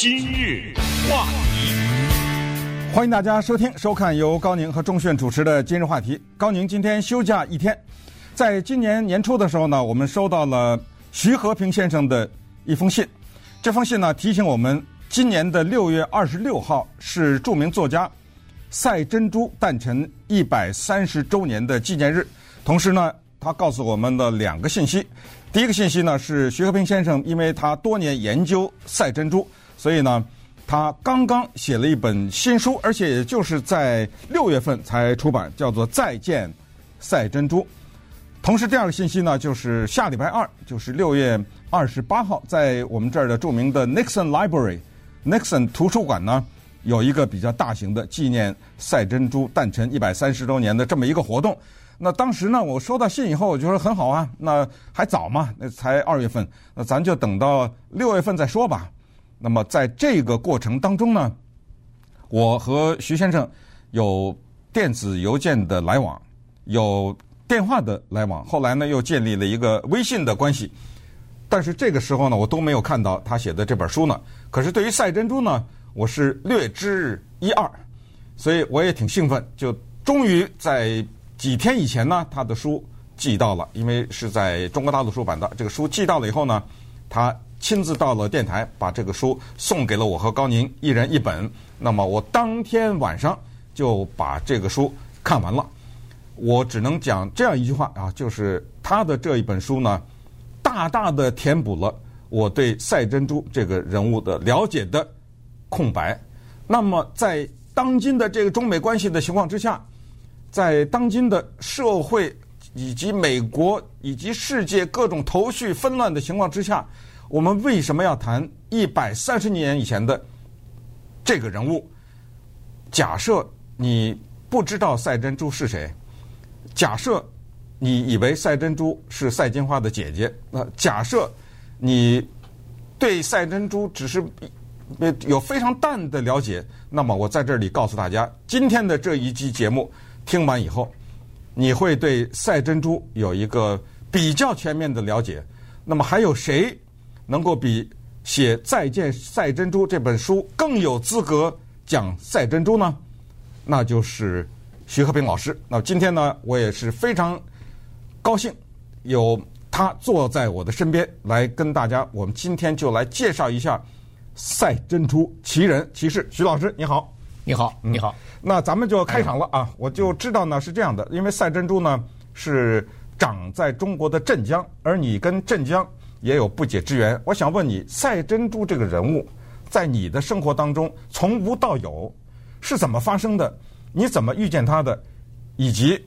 今日话题，欢迎大家收听收看由高宁和钟炫主持的今日话题。高宁今天休假一天，在今年年初的时候呢，我们收到了徐和平先生的一封信。这封信呢，提醒我们今年的六月二十六号是著名作家赛珍珠诞辰一百三十周年的纪念日。同时呢，他告诉我们的两个信息。第一个信息呢是徐和平先生，因为他多年研究赛珍珠。所以呢，他刚刚写了一本新书，而且也就是在六月份才出版，叫做《再见赛珍珠》。同时，第二个信息呢，就是下礼拜二，就是六月二十八号，在我们这儿的著名的 Nixon Library、Nixon 图书馆呢，有一个比较大型的纪念赛珍珠诞辰一百三十周年的这么一个活动。那当时呢，我收到信以后，我就说很好啊，那还早嘛，那才二月份，那咱就等到六月份再说吧。那么在这个过程当中呢，我和徐先生有电子邮件的来往，有电话的来往，后来呢又建立了一个微信的关系。但是这个时候呢，我都没有看到他写的这本书呢。可是对于赛珍珠呢，我是略知一二，所以我也挺兴奋，就终于在几天以前呢，他的书寄到了，因为是在中国大陆出版的。这个书寄到了以后呢，他。亲自到了电台，把这个书送给了我和高宁一人一本。那么我当天晚上就把这个书看完了。我只能讲这样一句话啊，就是他的这一本书呢，大大的填补了我对赛珍珠这个人物的了解的空白。那么在当今的这个中美关系的情况之下，在当今的社会以及美国以及世界各种头绪纷乱的情况之下。我们为什么要谈一百三十年以前的这个人物？假设你不知道赛珍珠是谁，假设你以为赛珍珠是赛金花的姐姐，那假设你对赛珍珠只是有非常淡的了解，那么我在这里告诉大家，今天的这一集节目听完以后，你会对赛珍珠有一个比较全面的了解。那么还有谁？能够比写《再见赛珍珠》这本书更有资格讲赛珍珠呢？那就是徐和平老师。那今天呢，我也是非常高兴有他坐在我的身边，来跟大家，我们今天就来介绍一下赛珍珠奇人奇事。徐老师，你好，你好，你好。那咱们就开场了啊！我就知道呢是这样的，因为赛珍珠呢是长在中国的镇江，而你跟镇江。也有不解之缘，我想问你，赛珍珠这个人物，在你的生活当中从无到有是怎么发生的？你怎么遇见他的？以及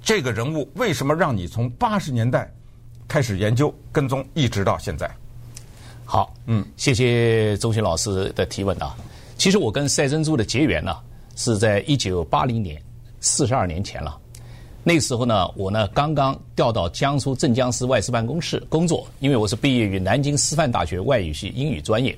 这个人物为什么让你从八十年代开始研究跟踪，一直到现在？好，嗯，谢谢钟迅老师的提问啊。其实我跟赛珍珠的结缘呢，是在一九八零年，四十二年前了。那时候呢，我呢刚刚调到江苏镇江市外事办公室工作，因为我是毕业于南京师范大学外语系英语专业。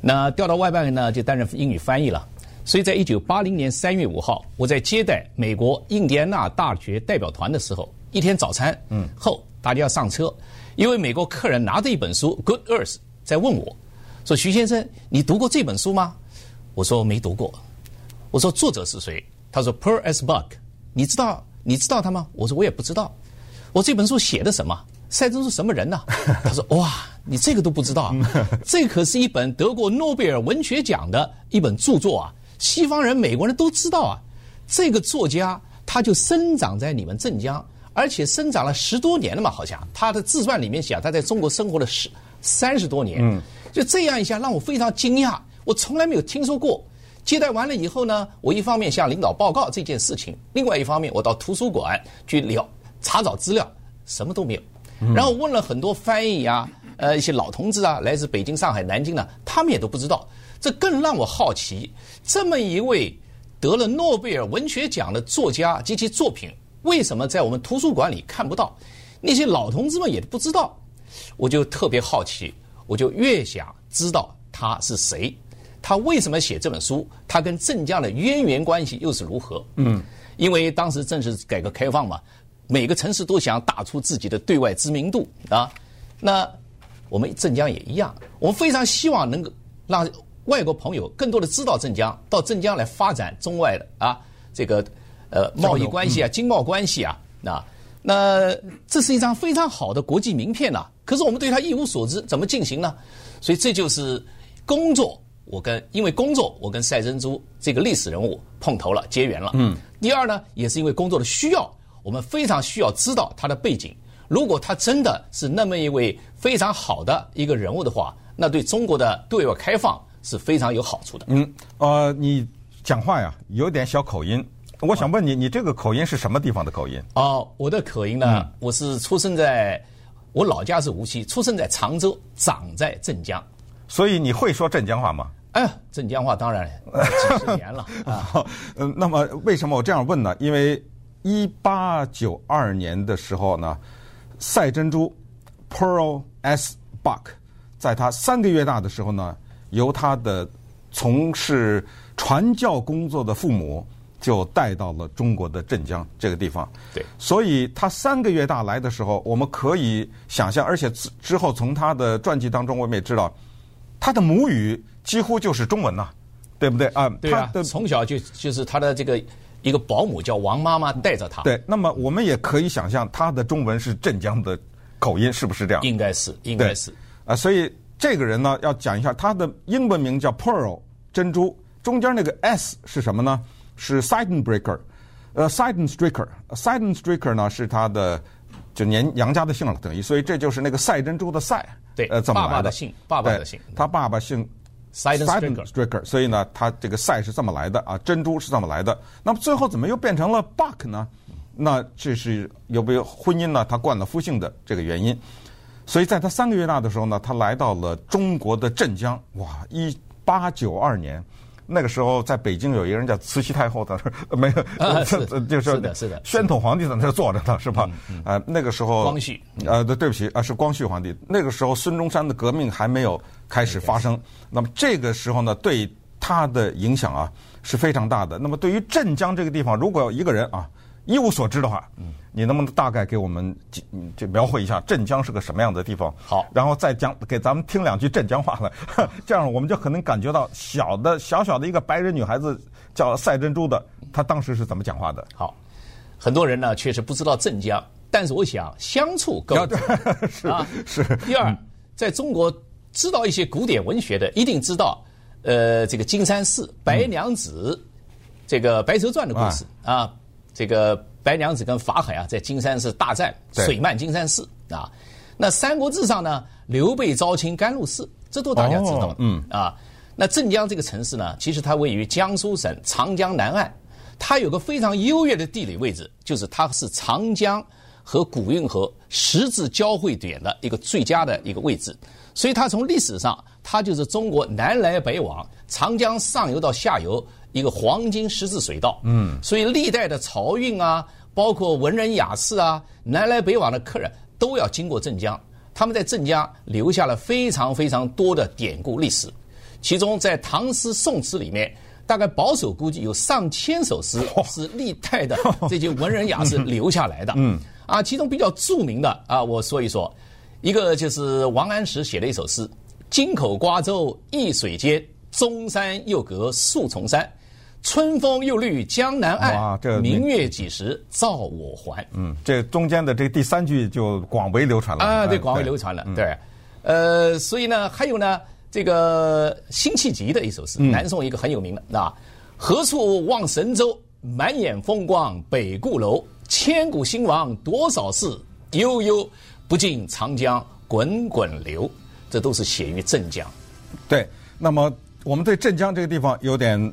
那调到外办呢，就担任英语翻译了。所以在一九八零年三月五号，我在接待美国印第安纳大学代表团的时候，一天早餐嗯后，大家要上车，一位美国客人拿着一本书《Good Earth》在问我，说：“徐先生，你读过这本书吗？”我说：“没读过。”我说：“作者是谁？”他说：“Pearl S. Buck。”你知道？你知道他吗？我说我也不知道。我这本书写的什么？赛珍是什么人呢？他说：哇，你这个都不知道？这可是一本得过诺贝尔文学奖的一本著作啊！西方人、美国人都知道啊。这个作家他就生长在你们镇江，而且生长了十多年了嘛，好像他的自传里面写他在中国生活了十三十多年。就这样一下让我非常惊讶，我从来没有听说过。接待完了以后呢，我一方面向领导报告这件事情，另外一方面我到图书馆去了查找资料，什么都没有。然后问了很多翻译啊，呃，一些老同志啊，来自北京、上海、南京的，他们也都不知道。这更让我好奇，这么一位得了诺贝尔文学奖的作家及其作品，为什么在我们图书馆里看不到？那些老同志们也不知道，我就特别好奇，我就越想知道他是谁。他为什么写这本书？他跟镇江的渊源关系又是如何？嗯，因为当时正是改革开放嘛，每个城市都想打出自己的对外知名度啊。那我们镇江也一样，我们非常希望能够让外国朋友更多的知道镇江，到镇江来发展中外的啊这个呃贸易关系啊、经贸关系啊，那那这是一张非常好的国际名片呐、啊。可是我们对它一无所知，怎么进行呢？所以这就是工作。我跟因为工作，我跟赛珍珠这个历史人物碰头了，结缘了。嗯。第二呢，也是因为工作的需要，我们非常需要知道他的背景。如果他真的是那么一位非常好的一个人物的话，那对中国的对外开放是非常有好处的。嗯，呃，你讲话呀有点小口音，我想问你，你这个口音是什么地方的口音？哦，我的口音呢，嗯、我是出生在，我老家是无锡，出生在常州，长在镇江。所以你会说镇江话吗？哎，镇江话当然几十年了 啊。嗯，那么为什么我这样问呢？因为一八九二年的时候呢，赛珍珠 Pearl S. Buck 在他三个月大的时候呢，由他的从事传教工作的父母就带到了中国的镇江这个地方。对，所以他三个月大来的时候，我们可以想象，而且之后从他的传记当中，我们也知道。他的母语几乎就是中文呐，对不对啊？对啊，从小就就是他的这个一个保姆叫王妈妈带着他。对，那么我们也可以想象他的中文是镇江的口音，是不是这样？应该是，应该是。啊，所以这个人呢，要讲一下他的英文名叫 Pearl 珍珠，中间那个 S 是什么呢？是 Seidenstrijker，呃，Seidenstrijker，Seidenstrijker 呢是他的就年杨家的姓了，等于，所以这就是那个赛珍珠的赛。对，呃，怎么来的？爸爸的姓，爸爸的姓。他爸爸姓 Seidenstrijker，所以呢，他这个赛是这么来的啊，珍珠是这么来的。那么最后怎么又变成了 Buck 呢？那这是有没有婚姻呢？他惯了夫姓的这个原因。所以在他三个月大的时候呢，他来到了中国的镇江。哇，一八九二年。那个时候，在北京有一个人叫慈禧太后的，没有，啊、是 就是是的，是的，宣统皇帝在那坐着呢，是吧？呃，那个时候，光绪，呃，对，对不起，啊，是光绪皇帝。那个时候，孙中山的革命还没有开始发生。那么这个时候呢，对他的影响啊是非常大的。那么对于镇江这个地方，如果有一个人啊。一无所知的话，嗯，你能不能大概给我们就描绘一下镇江是个什么样的地方？好，然后再讲给咱们听两句镇江话来，这样我们就可能感觉到小的小小的一个白人女孩子叫赛珍珠的，她当时是怎么讲话的？好，很多人呢确实不知道镇江，但是我想相处够 是啊。是。第二，在中国知道一些古典文学的，一定知道呃这个金山寺白娘子、嗯、这个白蛇传的故事啊。啊这个白娘子跟法海啊，在金山寺大战水漫金山寺啊。那《三国志》上呢，刘备招亲甘露寺，这都大家知道。哦、嗯啊，那镇江这个城市呢，其实它位于江苏省长江南岸，它有个非常优越的地理位置，就是它是长江和古运河十字交汇点的一个最佳的一个位置。所以它从历史上，它就是中国南来北往，长江上游到下游。一个黄金十字水道，嗯，所以历代的漕运啊，包括文人雅士啊，南来北往的客人都要经过镇江，他们在镇江留下了非常非常多的典故历史，其中在唐诗宋词里面，大概保守估计有上千首诗是历代的 这些文人雅士留下来的，嗯，啊，其中比较著名的啊，我说一说，一个就是王安石写的一首诗：京口瓜洲一水间，钟山又隔数重山。春风又绿江南岸，哇，这明月几时照我还？嗯，这中间的这第三句就广为流传了啊，对，广为流传了。对，呃，所以呢，还有呢，这个辛弃疾的一首诗，南宋一个很有名的，啊何处望神州？满眼风光北固楼。千古兴亡多少事？悠悠不尽长江滚滚流。这都是写于镇江。对，那么我们对镇江这个地方有点。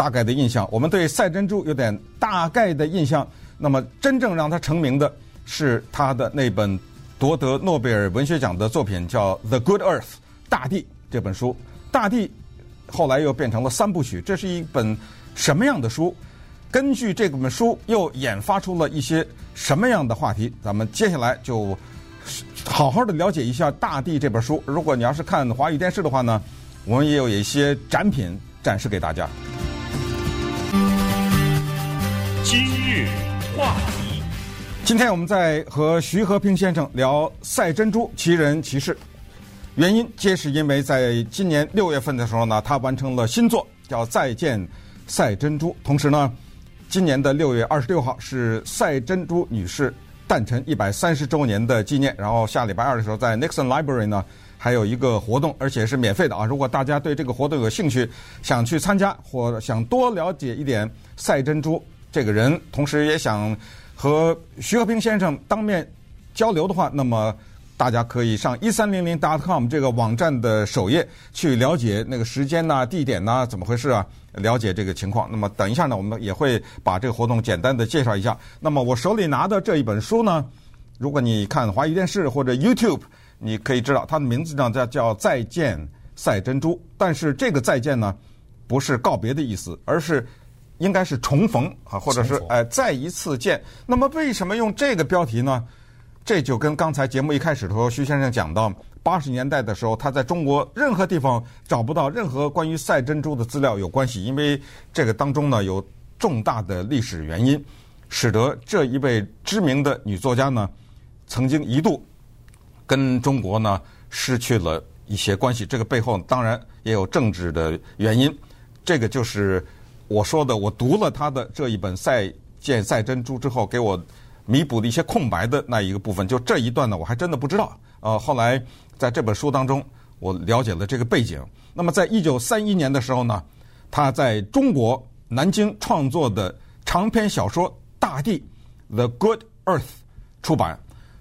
大概的印象，我们对赛珍珠有点大概的印象。那么，真正让他成名的是他的那本夺得诺贝尔文学奖的作品，叫《The Good Earth》大地这本书。大地后来又变成了三部曲，这是一本什么样的书？根据这本书又研发出了一些什么样的话题？咱们接下来就好好的了解一下《大地》这本书。如果你要是看华语电视的话呢，我们也有一些展品展示给大家。话题，今天我们在和徐和平先生聊赛珍珠奇人奇事。原因皆是因为在今年六月份的时候呢，他完成了新作叫《再见赛珍珠》。同时呢，今年的六月二十六号是赛珍珠女士诞辰一百三十周年的纪念。然后下礼拜二的时候，在 Nixon Library 呢还有一个活动，而且是免费的啊！如果大家对这个活动有兴趣，想去参加或想多了解一点赛珍珠这个人，同时也想和徐和平先生当面交流的话，那么。大家可以上一三零零 .com 这个网站的首页去了解那个时间呐、地点呐，怎么回事啊？了解这个情况。那么等一下呢，我们也会把这个活动简单的介绍一下。那么我手里拿的这一本书呢，如果你看华语电视或者 YouTube，你可以知道它的名字呢叫叫《再见赛珍珠》，但是这个再见呢，不是告别的意思，而是应该是重逢啊，或者是哎再一次见。那么为什么用这个标题呢？这就跟刚才节目一开始的时候，徐先生讲到八十年代的时候，他在中国任何地方找不到任何关于赛珍珠的资料有关系，因为这个当中呢有重大的历史原因，使得这一位知名的女作家呢，曾经一度跟中国呢失去了一些关系。这个背后当然也有政治的原因。这个就是我说的，我读了他的这一本《再见赛珍珠》之后，给我。弥补的一些空白的那一个部分，就这一段呢，我还真的不知道。呃，后来在这本书当中，我了解了这个背景。那么，在一九三一年的时候呢，他在中国南京创作的长篇小说《大地》（The Good Earth） 出版。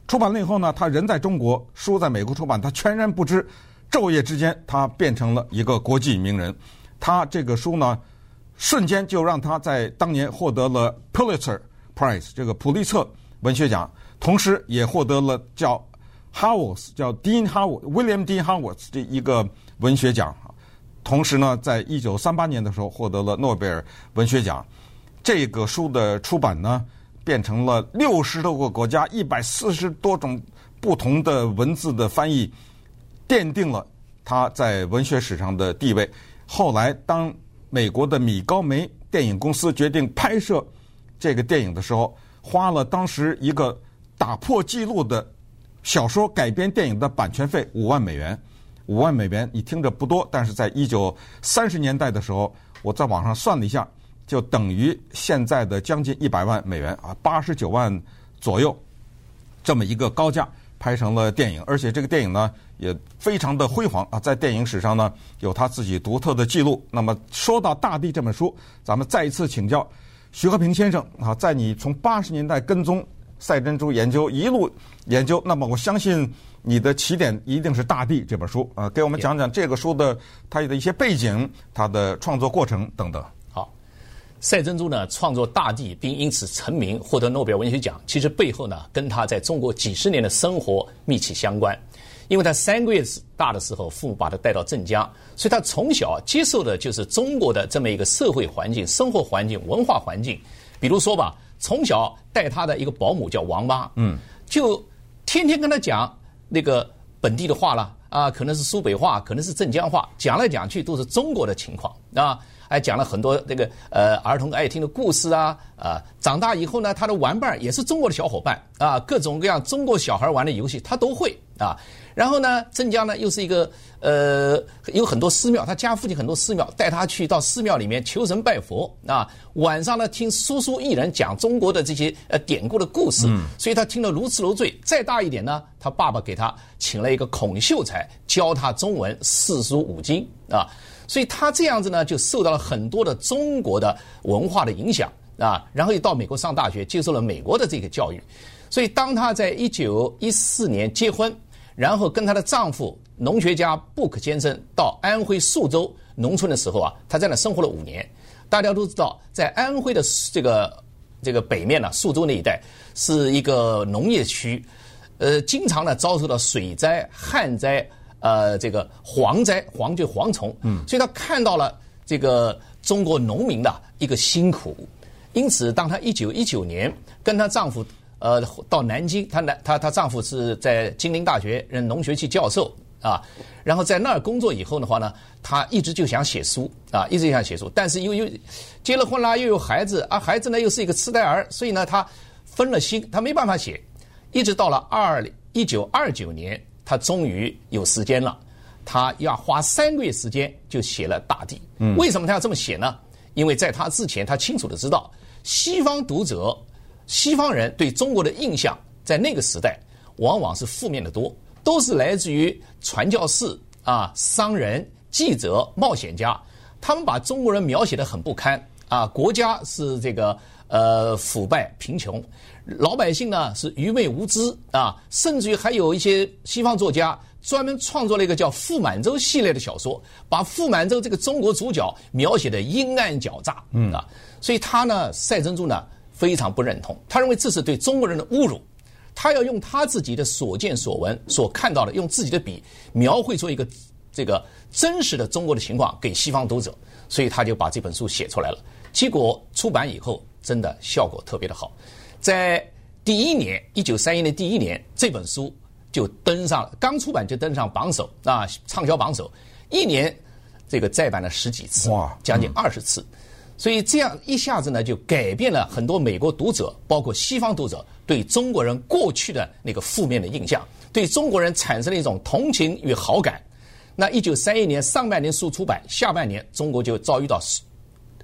出版了以后呢，他人在中国，书在美国出版，他全然不知，昼夜之间，他变成了一个国际名人。他这个书呢，瞬间就让他在当年获得了 Pulitzer Prize 这个普利策文学奖，同时也获得了叫 Howells 叫 Dean Howells William Dean Howells 这一个文学奖。同时呢，在一九三八年的时候获得了诺贝尔文学奖。这个书的出版呢，变成了六十多个国家、一百四十多种不同的文字的翻译，奠定了他在文学史上的地位。后来，当美国的米高梅电影公司决定拍摄。这个电影的时候，花了当时一个打破纪录的小说改编电影的版权费五万美元。五万美元你听着不多，但是在一九三十年代的时候，我在网上算了一下，就等于现在的将近一百万美元啊，八十九万左右，这么一个高价拍成了电影，而且这个电影呢也非常的辉煌啊，在电影史上呢有他自己独特的记录。那么说到《大地》这本书，咱们再一次请教。徐和平先生啊，在你从八十年代跟踪赛珍珠研究一路研究，那么我相信你的起点一定是《大地》这本书啊，给我们讲讲这个书的它的一些背景、它的创作过程等等。赛珍珠呢创作《大地》并因此成名，获得诺贝尔文学奖，其实背后呢跟他在中国几十年的生活密切相关。因为他三个月大的时候，父母把他带到镇江，所以他从小接受的就是中国的这么一个社会环境、生活环境、文化环境。比如说吧，从小带他的一个保姆叫王妈，嗯，就天天跟他讲那个本地的话了啊，可能是苏北话，可能是镇江话，讲来讲去都是中国的情况啊。还讲了很多那个呃儿童爱听的故事啊啊！长大以后呢，他的玩伴也是中国的小伙伴啊，各种各样中国小孩玩的游戏他都会啊。然后呢，镇江呢又是一个呃有很多寺庙，他家附近很多寺庙，带他去到寺庙里面求神拜佛啊。晚上呢，听叔叔一人讲中国的这些呃典故的故事，所以他听得如痴如醉。再大一点呢，他爸爸给他请了一个孔秀才教他中文四书五经啊。所以他这样子呢，就受到了很多的中国的文化的影响啊，然后又到美国上大学，接受了美国的这个教育。所以当他在一九一四年结婚，然后跟他的丈夫农学家布克先生到安徽宿州农村的时候啊，他在那生活了五年。大家都知道，在安徽的这个这个北面呢，宿州那一带是一个农业区，呃，经常呢遭受到水灾、旱灾。呃，这个蝗灾，蝗就蝗虫，嗯，所以他看到了这个中国农民的一个辛苦，因此，当她一九一九年跟她丈夫呃到南京，她男她她丈夫是在金陵大学任农学系教授啊，然后在那儿工作以后的话呢，她一直就想写书啊，一直想写书，但是又又结了婚啦，又有孩子啊，孩子呢又是一个痴呆儿，所以呢，她分了心，她没办法写，一直到了二一九二九年。他终于有时间了，他要花三个月时间就写了《大地》。嗯，为什么他要这么写呢？因为在他之前，他清楚的知道，西方读者、西方人对中国的印象，在那个时代往往是负面的多，都是来自于传教士啊、商人、记者、冒险家，他们把中国人描写的很不堪啊，国家是这个呃腐败贫穷，老百姓呢是愚昧无知啊，甚至于还有一些西方作家。专门创作了一个叫《傅满洲》系列的小说，把傅满洲这个中国主角描写的阴暗狡诈，嗯啊，所以他呢，赛珍珠呢非常不认同，他认为这是对中国人的侮辱，他要用他自己的所见所闻、所看到的，用自己的笔描绘出一个这个真实的中国的情况给西方读者，所以他就把这本书写出来了。结果出版以后，真的效果特别的好，在第一年，一九三一年第一年，这本书。就登上刚出版就登上榜首啊，畅销榜首，一年这个再版了十几次，哇，将近二十次，所以这样一下子呢，就改变了很多美国读者，包括西方读者对中国人过去的那个负面的印象，对中国人产生了一种同情与好感。那一九三一年上半年书出版，下半年中国就遭遇到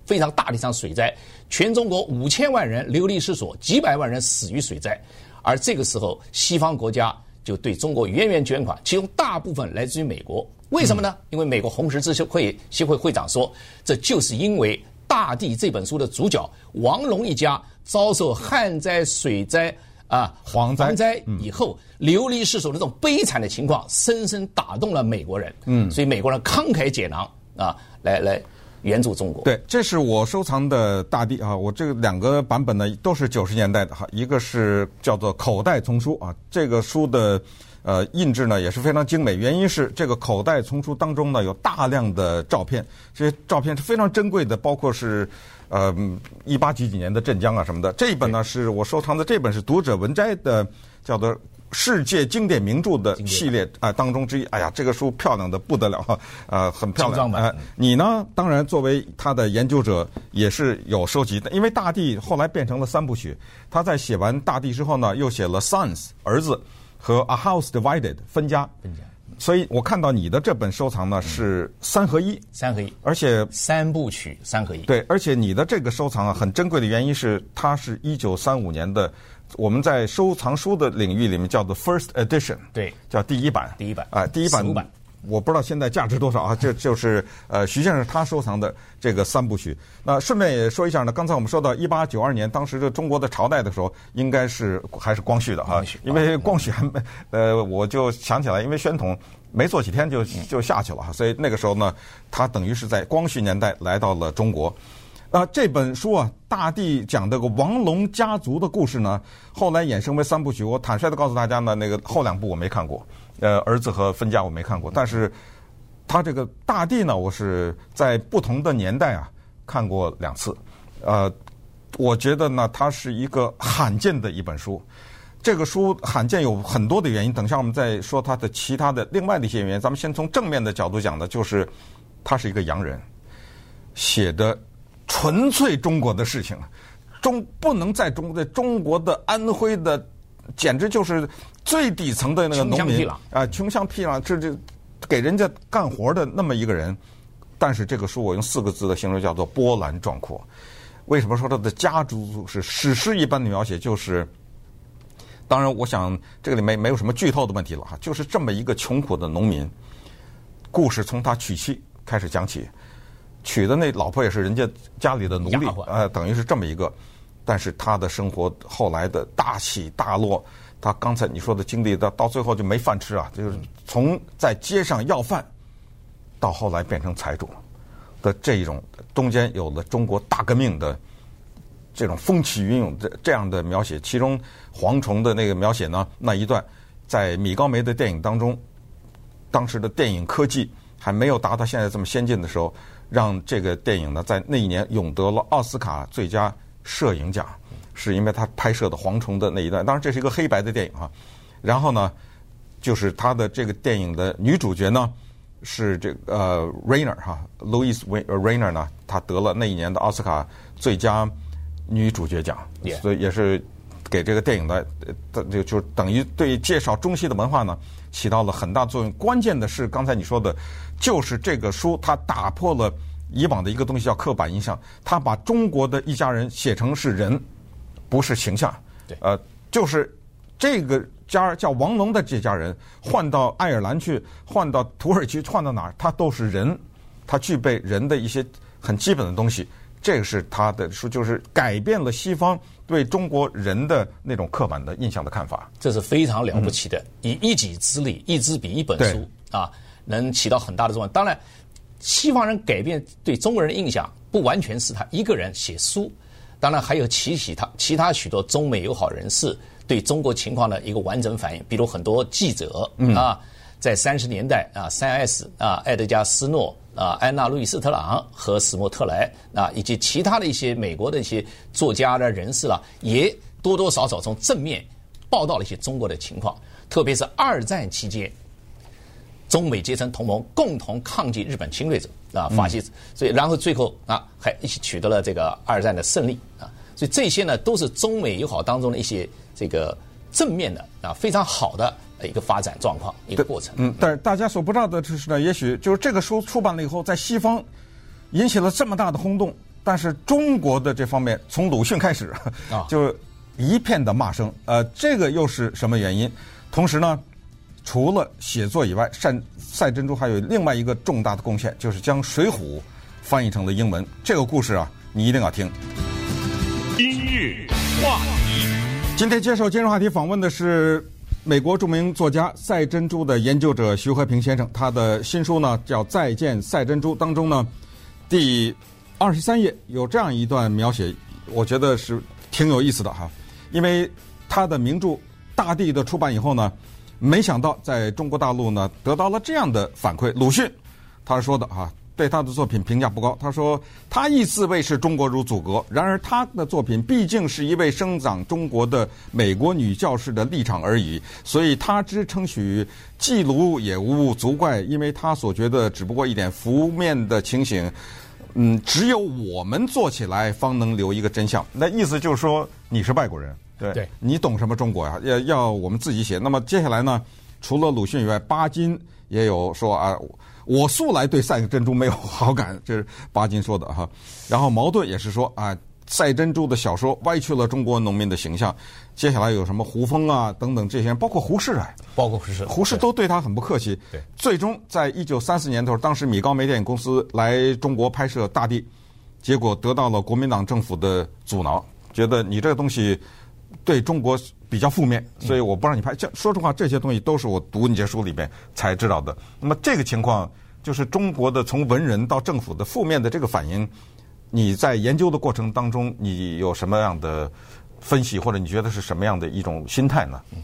非常大的一场水灾，全中国五千万人流离失所，几百万人死于水灾，而这个时候西方国家。就对中国源源捐款，其中大部分来自于美国。为什么呢？因为美国红十字会协会会长说，这就是因为《大地》这本书的主角王龙一家遭受旱灾、水灾啊、蝗灾以后流离失所的这种悲惨的情况，深深打动了美国人。嗯，所以美国人慷慨解囊啊，来来。援助中国。对，这是我收藏的大地啊！我这个两个版本呢，都是九十年代的哈。一个是叫做口袋丛书啊，这个书的呃印制呢也是非常精美。原因是这个口袋丛书当中呢有大量的照片，这些照片是非常珍贵的，包括是呃一八几几年的镇江啊什么的。这一本呢是我收藏的，这本是读者文摘的，叫做。世界经典名著的系列啊当中之一，哎呀，这个书漂亮的不得了哈，呃，很漂亮。哎，你呢？当然，作为他的研究者，也是有收集的。因为《大地》后来变成了三部曲，他在写完《大地》之后呢，又写了《Sons》儿子和《A House Divided》分家。分家。所以我看到你的这本收藏呢是三合一，三合一，而且三部曲三合一。对，而且你的这个收藏啊很珍贵的原因是，它是一九三五年的。我们在收藏书的领域里面叫做 first edition，对，叫第一版，第一版啊，第一版，版我不知道现在价值多少啊，这就是呃徐先生他收藏的这个三部曲。那顺便也说一下呢，刚才我们说到一八九二年，当时的中国的朝代的时候，应该是还是光绪的哈，因为光绪还没呃，我就想起来，因为宣统没做几天就就下去了哈，所以那个时候呢，他等于是在光绪年代来到了中国。啊，这本书啊，大地讲这个王龙家族的故事呢，后来衍生为三部曲。我坦率的告诉大家呢，那个后两部我没看过，呃，儿子和分家我没看过。但是，他这个大地呢，我是在不同的年代啊看过两次。呃，我觉得呢，它是一个罕见的一本书。这个书罕见有很多的原因，等一下我们再说它的其他的另外的一些原因。咱们先从正面的角度讲的，就是他是一个洋人写的。纯粹中国的事情，中不能在中在中国的安徽的，简直就是最底层的那个农民啊，穷乡僻壤，这这给人家干活的那么一个人。但是这个书我用四个字的形容叫做波澜壮阔。为什么说他的家族是史诗一般的描写？就是，当然，我想这个里面没有什么剧透的问题了哈，就是这么一个穷苦的农民，故事从他娶妻开始讲起。娶的那老婆也是人家家里的奴隶，呃，等于是这么一个。但是他的生活后来的大起大落，他刚才你说的经历，到到最后就没饭吃啊，就是从在街上要饭，到后来变成财主的这一种，中间有了中国大革命的这种风起云涌的这样的描写。其中蝗虫的那个描写呢，那一段在米高梅的电影当中，当时的电影科技还没有达到现在这么先进的时候。让这个电影呢，在那一年勇得了奥斯卡最佳摄影奖，是因为他拍摄的蝗虫的那一段。当然，这是一个黑白的电影啊。然后呢，就是他的这个电影的女主角呢，是这个呃 Rainer 哈，Louise Rayner 呢，她得了那一年的奥斯卡最佳女主角奖，所以也是给这个电影的呃就就等于对介绍中西的文化呢起到了很大作用。关键的是刚才你说的，就是这个书它打破了以往的一个东西叫刻板印象，它把中国的一家人写成是人，不是形象。对，呃，就是这个家叫王龙的这家人换到爱尔兰去，换到土耳其，换到哪儿，他都是人，他具备人的一些很基本的东西。这个是他的书，就是改变了西方对中国人的那种刻板的印象的看法。这是非常了不起的，以一己之力，一支笔一本书啊，能起到很大的作用。当然，西方人改变对中国人的印象，不完全是他一个人写书，当然还有其其他其他许多中美友好人士对中国情况的一个完整反应，比如很多记者啊，在三十年代啊，三 S 啊，爱德加斯诺。啊，安娜·路易斯特朗和史莫特莱啊，以及其他的一些美国的一些作家的人士了，也多多少少从正面报道了一些中国的情况，特别是二战期间，中美结成同盟，共同抗击日本侵略者啊，法西斯，所以然后最后啊，还一起取得了这个二战的胜利啊，所以这些呢，都是中美友好当中的一些这个正面的啊，非常好的。一个发展状况，一个过程。嗯，但是大家所不知道的就是呢，也许就是这个书出版了以后，在西方引起了这么大的轰动，但是中国的这方面从鲁迅开始啊，就一片的骂声。呃，这个又是什么原因？同时呢，除了写作以外，赛赛珍珠还有另外一个重大的贡献，就是将《水浒》翻译成了英文。这个故事啊，你一定要听。今日话题，今天接受今日话题访问的是。美国著名作家赛珍珠的研究者徐和平先生，他的新书呢叫《再见赛珍珠》，当中呢第二十三页有这样一段描写，我觉得是挺有意思的哈。因为他的名著《大地》的出版以后呢，没想到在中国大陆呢得到了这样的反馈。鲁迅他说的哈。对他的作品评价不高。他说：“他亦自谓是中国如祖国，然而他的作品毕竟是一位生长中国的美国女教师的立场而已，所以他之称许记录也无足怪，因为他所觉得只不过一点浮面的情形。嗯，只有我们做起来，方能留一个真相。那意思就是说，你是外国人，对，你懂什么中国呀？要要我们自己写。那么接下来呢？除了鲁迅以外，巴金也有说啊。”我素来对赛珍珠没有好感，这是巴金说的哈。然后茅盾也是说啊，赛珍珠的小说歪曲了中国农民的形象。接下来有什么胡风啊等等这些人，包括胡适啊，包括胡适，胡适都对他很不客气。对，最终在一九三四年的时候，当时米高梅电影公司来中国拍摄《大地》，结果得到了国民党政府的阻挠，觉得你这个东西对中国。比较负面，所以我不让你拍。这说实话，这些东西都是我读你这书里面才知道的。那么这个情况就是中国的从文人到政府的负面的这个反应，你在研究的过程当中，你有什么样的分析，或者你觉得是什么样的一种心态呢？嗯，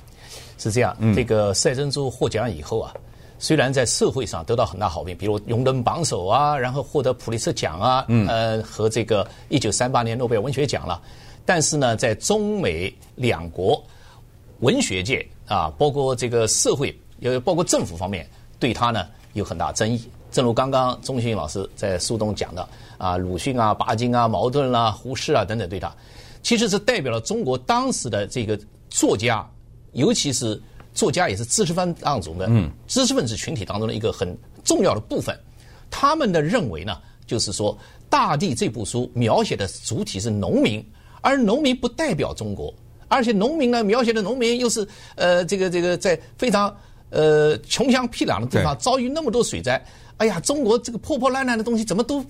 是这样。这个赛珍珠获奖以后啊，虽然在社会上得到很大好评，比如荣登榜首啊，然后获得普利策奖啊，嗯，呃，和这个一九三八年诺贝尔文学奖了，但是呢，在中美两国。文学界啊，包括这个社会，也包括政府方面，对他呢有很大争议。正如刚刚钟欣老师在书中讲的啊，鲁迅啊、巴金啊、茅盾啊、胡适啊等等，对他，其实是代表了中国当时的这个作家，尤其是作家也是知识分子当中的知识分子群体当中的一个很重要的部分。他们的认为呢，就是说，《大地》这部书描写的主体是农民，而农民不代表中国。而且农民呢，描写的农民又是呃，这个这个在非常呃穷乡僻壤的地方遭遇那么多水灾，哎呀，中国这个破破烂烂的东西怎么都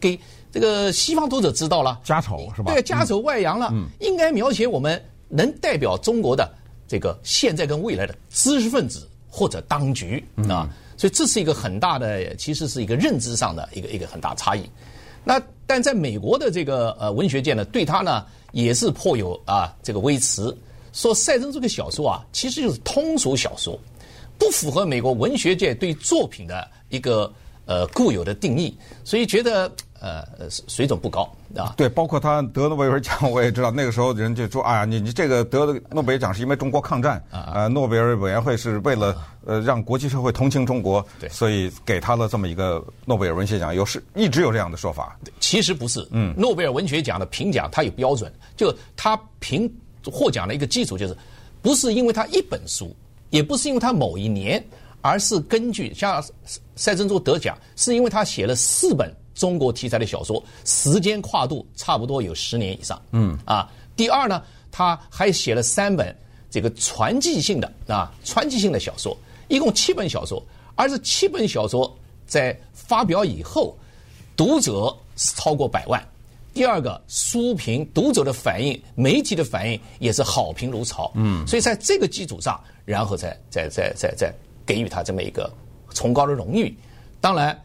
给这个西方读者知道了？家丑是吧？对，家丑外扬了。嗯，应该描写我们能代表中国的这个现在跟未来的知识分子或者当局啊，所以这是一个很大的，其实是一个认知上的一个一个很大差异。那但在美国的这个呃文学界呢，对他呢也是颇有啊这个微词，说赛珍这个小说啊，其实就是通俗小说，不符合美国文学界对作品的一个呃固有的定义，所以觉得。呃，水准不高啊。对，包括他得诺贝尔奖，我也知道那个时候人就说：“哎呀，你你这个得了诺贝尔奖是因为中国抗战啊，呃，诺贝尔委员会是为了呃让国际社会同情中国，对，所以给他了这么一个诺贝尔文学奖。有是一直有这样的说法。其实不是，嗯，诺贝尔文学奖的评奖它有标准，就他评获奖的一个基础就是，不是因为他一本书，也不是因为他某一年，而是根据像赛珍珠得奖，是因为他写了四本中国题材的小说，时间跨度差不多有十年以上。嗯啊，第二呢，他还写了三本这个传记性的啊传记性的小说，一共七本小说，而这七本小说在发表以后，读者是超过百万。第二个书评读者的反应，媒体的反应也是好评如潮。嗯，所以在这个基础上，然后再再再再再给予他这么一个崇高的荣誉。当然，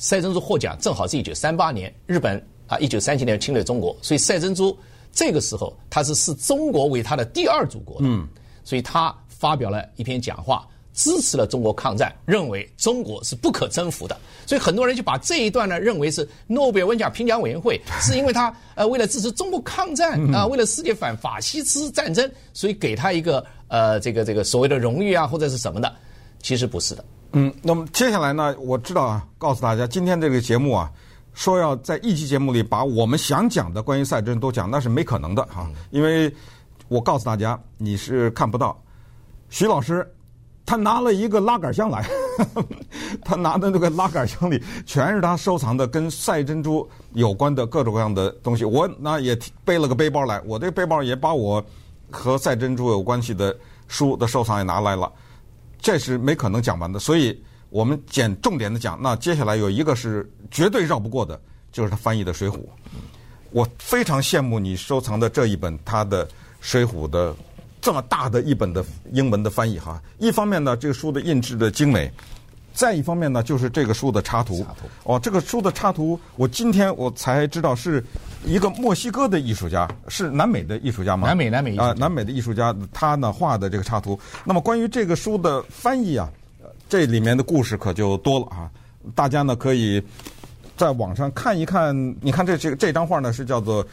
赛珍珠获奖正好是一九三八年，日本啊一九三七年侵略中国，所以赛珍珠这个时候他是视中国为他的第二祖国的。嗯，所以他发表了一篇讲话。支持了中国抗战，认为中国是不可征服的，所以很多人就把这一段呢认为是诺贝尔文奖评奖委员会 是因为他呃为了支持中国抗战啊，为了世界反法西斯战争，所以给他一个呃这个这个所谓的荣誉啊或者是什么的，其实不是的。嗯，那么接下来呢，我知道啊，告诉大家，今天这个节目啊，说要在一期节目里把我们想讲的关于赛珍都讲，那是没可能的哈，因为我告诉大家，你是看不到徐老师。他拿了一个拉杆箱来，他拿的那个拉杆箱里全是他收藏的跟赛珍珠有关的各种各样的东西。我那也背了个背包来，我这背包也把我和赛珍珠有关系的书的收藏也拿来了。这是没可能讲完的，所以我们捡重点的讲。那接下来有一个是绝对绕不过的，就是他翻译的《水浒》。我非常羡慕你收藏的这一本他的《水浒》的。这么大的一本的英文的翻译哈，一方面呢，这个书的印制的精美，再一方面呢，就是这个书的插图。哦，这个书的插图，我今天我才知道是一个墨西哥的艺术家，是南美的艺术家吗？南美，南美啊，南美的艺术家，他呢画的这个插图。那么关于这个书的翻译啊，这里面的故事可就多了啊。大家呢可以在网上看一看，你看这这这张画呢是叫做。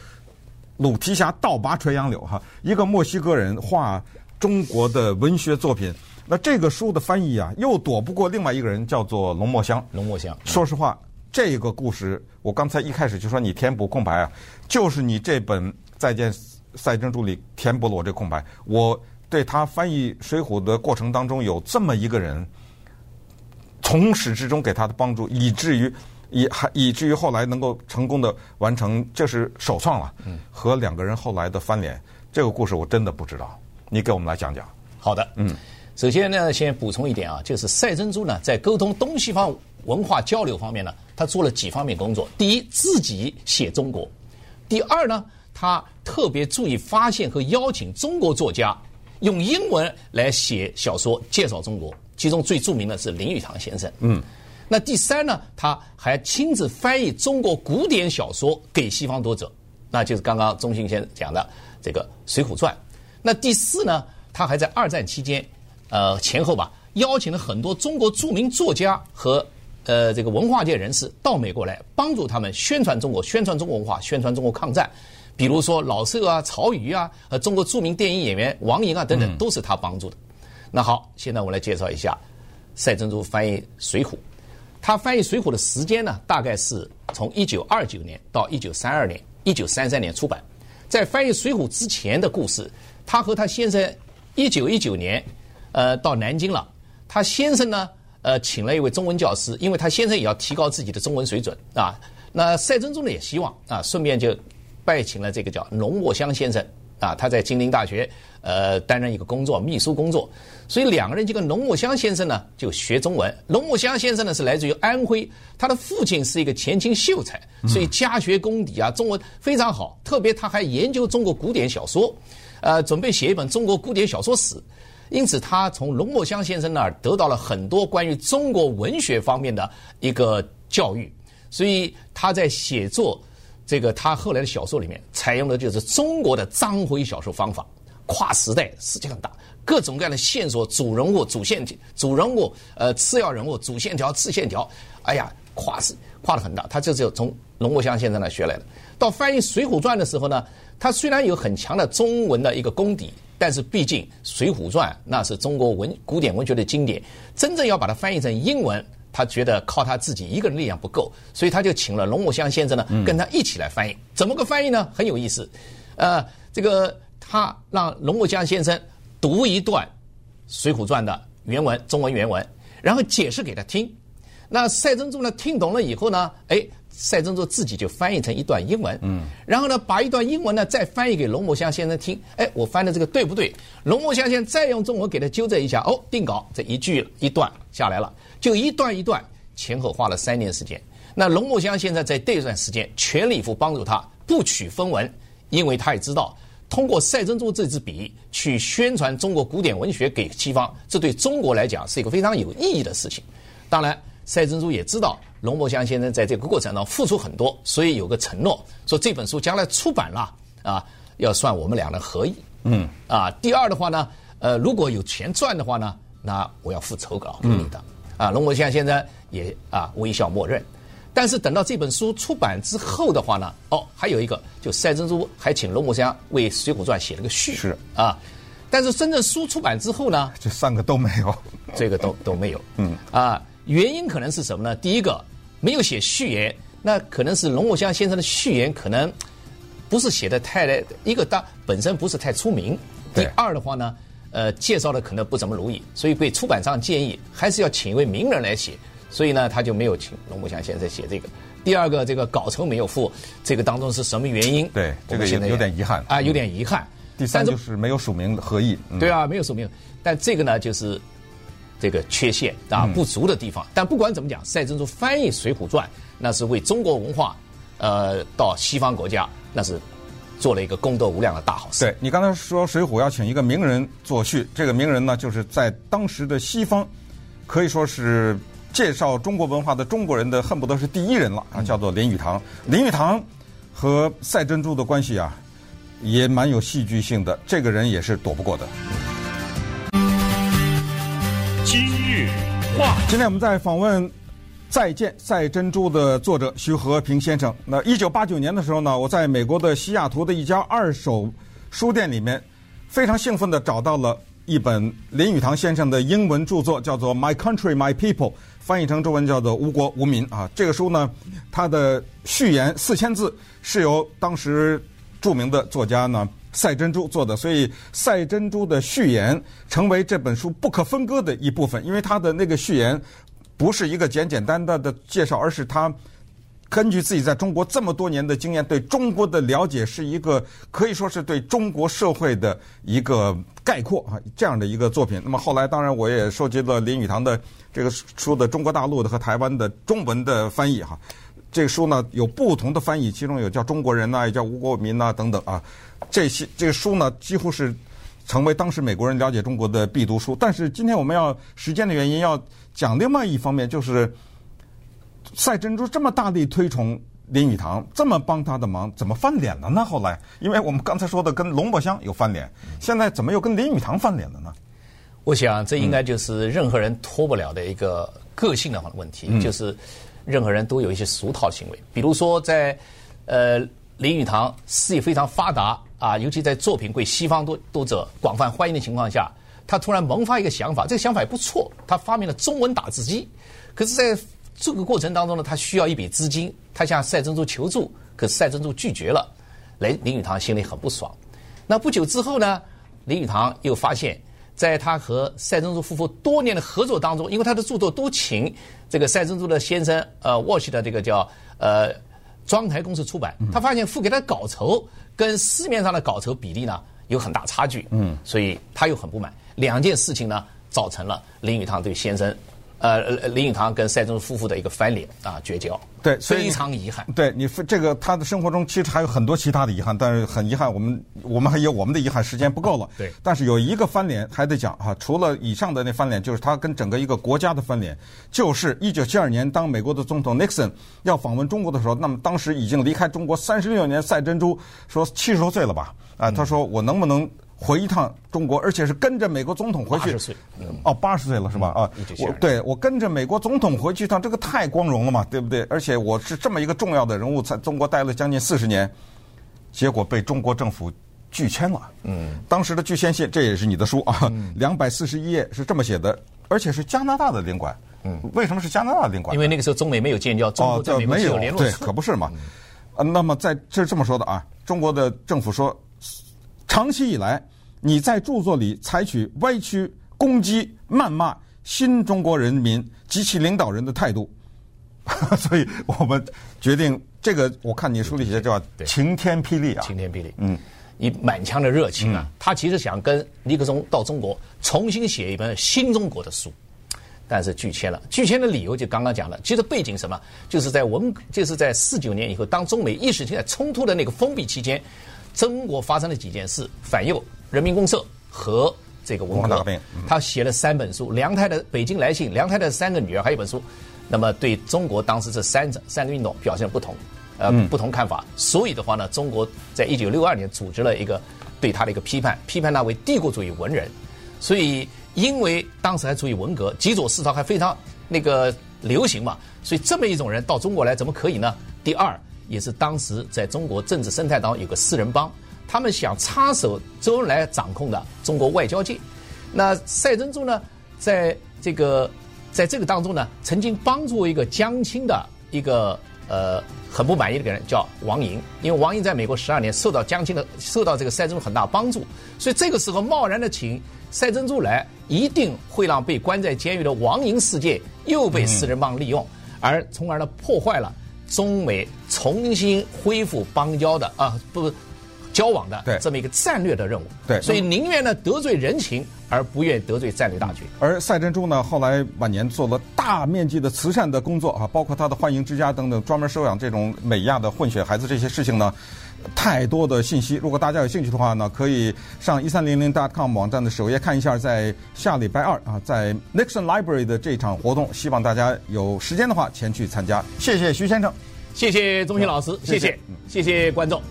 鲁提辖倒拔垂杨柳，哈，一个墨西哥人画中国的文学作品。那这个书的翻译啊，又躲不过另外一个人，叫做龙墨香。龙墨香，说实话，这个故事我刚才一开始就说你填补空白啊，就是你这本《再见赛珍珠》里填补了我这空白。我对他翻译《水浒》的过程当中有这么一个人，从始至终给他的帮助，以至于。以还以至于后来能够成功的完成，这是首创了。嗯，和两个人后来的翻脸，这个故事我真的不知道，你给我们来讲讲。好的，嗯，首先呢，先补充一点啊，就是赛珍珠呢，在沟通东西方文化交流方面呢，他做了几方面工作。第一，自己写中国；第二呢，他特别注意发现和邀请中国作家用英文来写小说介绍中国，其中最著名的是林语堂先生。嗯。那第三呢，他还亲自翻译中国古典小说给西方读者，那就是刚刚钟信先生讲的这个《水浒传》。那第四呢，他还在二战期间，呃前后吧，邀请了很多中国著名作家和呃这个文化界人士到美国来，帮助他们宣传中国、宣传中国文化、宣传中国抗战。比如说老舍啊、曹禺啊，和中国著名电影演员王莹啊等等，都是他帮助的。那好，现在我来介绍一下赛珍珠翻译《水浒》。他翻译《水浒》的时间呢，大概是从一九二九年到一九三二年、一九三三年出版。在翻译《水浒》之前的故事，他和他先生一九一九年，呃，到南京了。他先生呢，呃，请了一位中文教师，因为他先生也要提高自己的中文水准啊。那赛珍珠呢也希望啊，顺便就拜请了这个叫龙墨香先生。啊，他在金陵大学呃担任一个工作，秘书工作，所以两个人就跟龙墨香先生呢就学中文。龙墨香先生呢是来自于安徽，他的父亲是一个前清秀才，所以家学功底啊，中文非常好。特别他还研究中国古典小说，呃，准备写一本中国古典小说史，因此他从龙墨香先生那儿得到了很多关于中国文学方面的一个教育，所以他在写作。这个他后来的小说里面采用的就是中国的章回小说方法，跨时代，世界很大，各种各样的线索，主人物、主线、主人物，呃，次要人物，主线条、次线条，哎呀，跨时跨的很大。他就是从龙墨香先生那学来的。到翻译《水浒传》的时候呢，他虽然有很强的中文的一个功底，但是毕竟《水浒传》那是中国文古典文学的经典，真正要把它翻译成英文。他觉得靠他自己一个人力量不够，所以他就请了龙墨香先生呢，跟他一起来翻译。怎么个翻译呢？很有意思。呃，这个他让龙墨香先生读一段《水浒传》的原文，中文原文，然后解释给他听。那赛珍珠呢，听懂了以后呢，哎，赛珍珠自己就翻译成一段英文，嗯，然后呢，把一段英文呢再翻译给龙墨香先生听，哎，我翻的这个对不对？龙墨香先生再用中文给他纠正一下，哦，定稿这一句一段下来了，就一段一段前后花了三年时间。那龙墨香现在在这段时间全力以赴帮助他不取分文，因为他也知道通过赛珍珠这支笔去宣传中国古典文学给西方，这对中国来讲是一个非常有意义的事情。当然。赛珍珠也知道龙伯香先生在这个过程中付出很多，所以有个承诺，说这本书将来出版了啊，要算我们俩的合意。嗯。啊，第二的话呢，呃，如果有钱赚的话呢，那我要付酬稿给你的。嗯、啊，龙伯香先生也啊微笑默认。但是等到这本书出版之后的话呢，哦，还有一个，就赛珍珠还请龙墨香为《水浒传》写了个序。是。啊，但是真正书出版之后呢，这三个都没有，这个都都没有。嗯。啊。原因可能是什么呢？第一个，没有写序言，那可能是龙墨香先生的序言可能不是写的太一个大本身不是太出名。第二的话呢，呃，介绍的可能不怎么如意，所以被出版商建议还是要请一位名人来写，所以呢，他就没有请龙墨香先生写这个。第二个，这个稿酬没有付，这个当中是什么原因？对，这个有有点遗憾啊，有点遗憾。第三就是没有署名合意。对啊，没有署名，但这个呢，就是。这个缺陷啊，不足的地方。嗯、但不管怎么讲，赛珍珠翻译《水浒传》，那是为中国文化，呃，到西方国家，那是做了一个功德无量的大好事。对，你刚才说《水浒》要请一个名人作序，这个名人呢，就是在当时的西方，可以说是介绍中国文化的中国人的恨不得是第一人了啊，叫做林语堂。嗯、林语堂和赛珍珠的关系啊，也蛮有戏剧性的，这个人也是躲不过的。今天我们在访问《再见赛珍珠》的作者徐和平先生。那一九八九年的时候呢，我在美国的西雅图的一家二手书店里面，非常兴奋地找到了一本林语堂先生的英文著作，叫做《My Country, My People》，翻译成中文叫做《吾国吾民》啊。这个书呢，它的序言四千字，是由当时著名的作家呢。赛珍珠做的，所以赛珍珠的序言成为这本书不可分割的一部分。因为他的那个序言不是一个简简单单的介绍，而是他根据自己在中国这么多年的经验，对中国的了解是一个可以说是对中国社会的一个概括啊，这样的一个作品。那么后来，当然我也收集了林语堂的这个书的中国大陆的和台湾的中文的翻译哈。这个书呢有不同的翻译，其中有叫中国人呐，也叫吾国民呐等等啊。这些这个书呢，几乎是成为当时美国人了解中国的必读书。但是今天我们要时间的原因，要讲另外一方面，就是赛珍珠这么大力推崇林语堂，这么帮他的忙，怎么翻脸了呢？后来，因为我们刚才说的跟龙伯香有翻脸，现在怎么又跟林语堂翻脸了呢？我想这应该就是任何人脱不了的一个个性的问题，嗯、就是。任何人都有一些俗套行为，比如说在，呃，林语堂事业非常发达啊，尤其在作品归西方读读者广泛欢迎的情况下，他突然萌发一个想法，这个想法也不错，他发明了中文打字机。可是，在这个过程当中呢，他需要一笔资金，他向赛珍珠求助，可是赛珍珠拒绝了，林林语堂心里很不爽。那不久之后呢，林语堂又发现。在他和赛珍珠夫妇多年的合作当中，因为他的著作都请这个赛珍珠的先生呃沃西的这个叫呃庄台公司出版，他发现付给他稿酬跟市面上的稿酬比例呢有很大差距，嗯，所以他又很不满。两件事情呢，造成了林语堂对先生。呃，林语堂跟赛珍珠夫妇的一个翻脸啊，绝交，对，非常遗憾。对你这个他的生活中其实还有很多其他的遗憾，但是很遗憾，我们我们还有我们的遗憾，时间不够了。对，但是有一个翻脸还得讲哈，除了以上的那翻脸，就是他跟整个一个国家的翻脸，就是一九七二年当美国的总统 Nixon 要访问中国的时候，那么当时已经离开中国三十六年，赛珍珠说七十多岁了吧？啊，他说我能不能？回一趟中国，而且是跟着美国总统回去。八十岁，哦，八十岁了是吧？啊，我对我跟着美国总统回去一趟，这个太光荣了嘛，对不对？而且我是这么一个重要的人物，在中国待了将近四十年，结果被中国政府拒签了。嗯，当时的拒签信，这也是你的书啊，两百四十一页是这么写的，而且是加拿大的领馆。嗯，为什么是加拿大的领馆？因为那个时候中美没有建交，中国在美国有联络。对，可不是嘛。啊，那么在这这么说的啊，中国的政府说。长期以来，你在著作里采取歪曲、攻击、谩骂新中国人民及其领导人的态度，所以我们决定这个。我看你书里写叫“晴天霹雳”啊，晴天霹雳。嗯，你满腔的热情啊，嗯、他其实想跟尼克松到中国重新写一本新中国的书。但是拒签了，拒签的理由就刚刚讲了。其实背景什么，就是在文，就是在四九年以后，当中美意识形态冲突的那个封闭期间，中国发生了几件事：反右、人民公社和这个文化革命。他写了三本书：梁太的《北京来信》、梁太的三个女儿，还有一本书。那么对中国当时这三者三个运动表现不同，呃，不同看法。所以的话呢，中国在一九六二年组织了一个对他的一个批判，批判他为帝国主义文人。所以。因为当时还处于文革，极左思潮还非常那个流行嘛，所以这么一种人到中国来怎么可以呢？第二，也是当时在中国政治生态当中有个四人帮，他们想插手周恩来掌控的中国外交界。那赛珍珠呢，在这个在这个当中呢，曾经帮助一个江青的一个呃很不满意的个人叫王莹，因为王莹在美国十二年受到江青的受到这个赛珍珠很大帮助，所以这个时候贸然的请。赛珍珠来，一定会让被关在监狱的王莹事件又被四人帮利用，而从而呢破坏了中美重新恢复邦交的啊不交往的这么一个战略的任务。对，所以宁愿呢得罪人情，而不愿得罪战略大局。而赛珍珠呢，后来晚年做了大面积的慈善的工作啊，包括他的欢迎之家等等，专门收养这种美亚的混血孩子这些事情呢。太多的信息，如果大家有兴趣的话呢，可以上一三零零 dot com 网站的首页看一下，在下礼拜二啊，在 Nixon Library 的这场活动，希望大家有时间的话前去参加。谢谢徐先生，谢谢宗庆老师，谢谢，谢谢观众。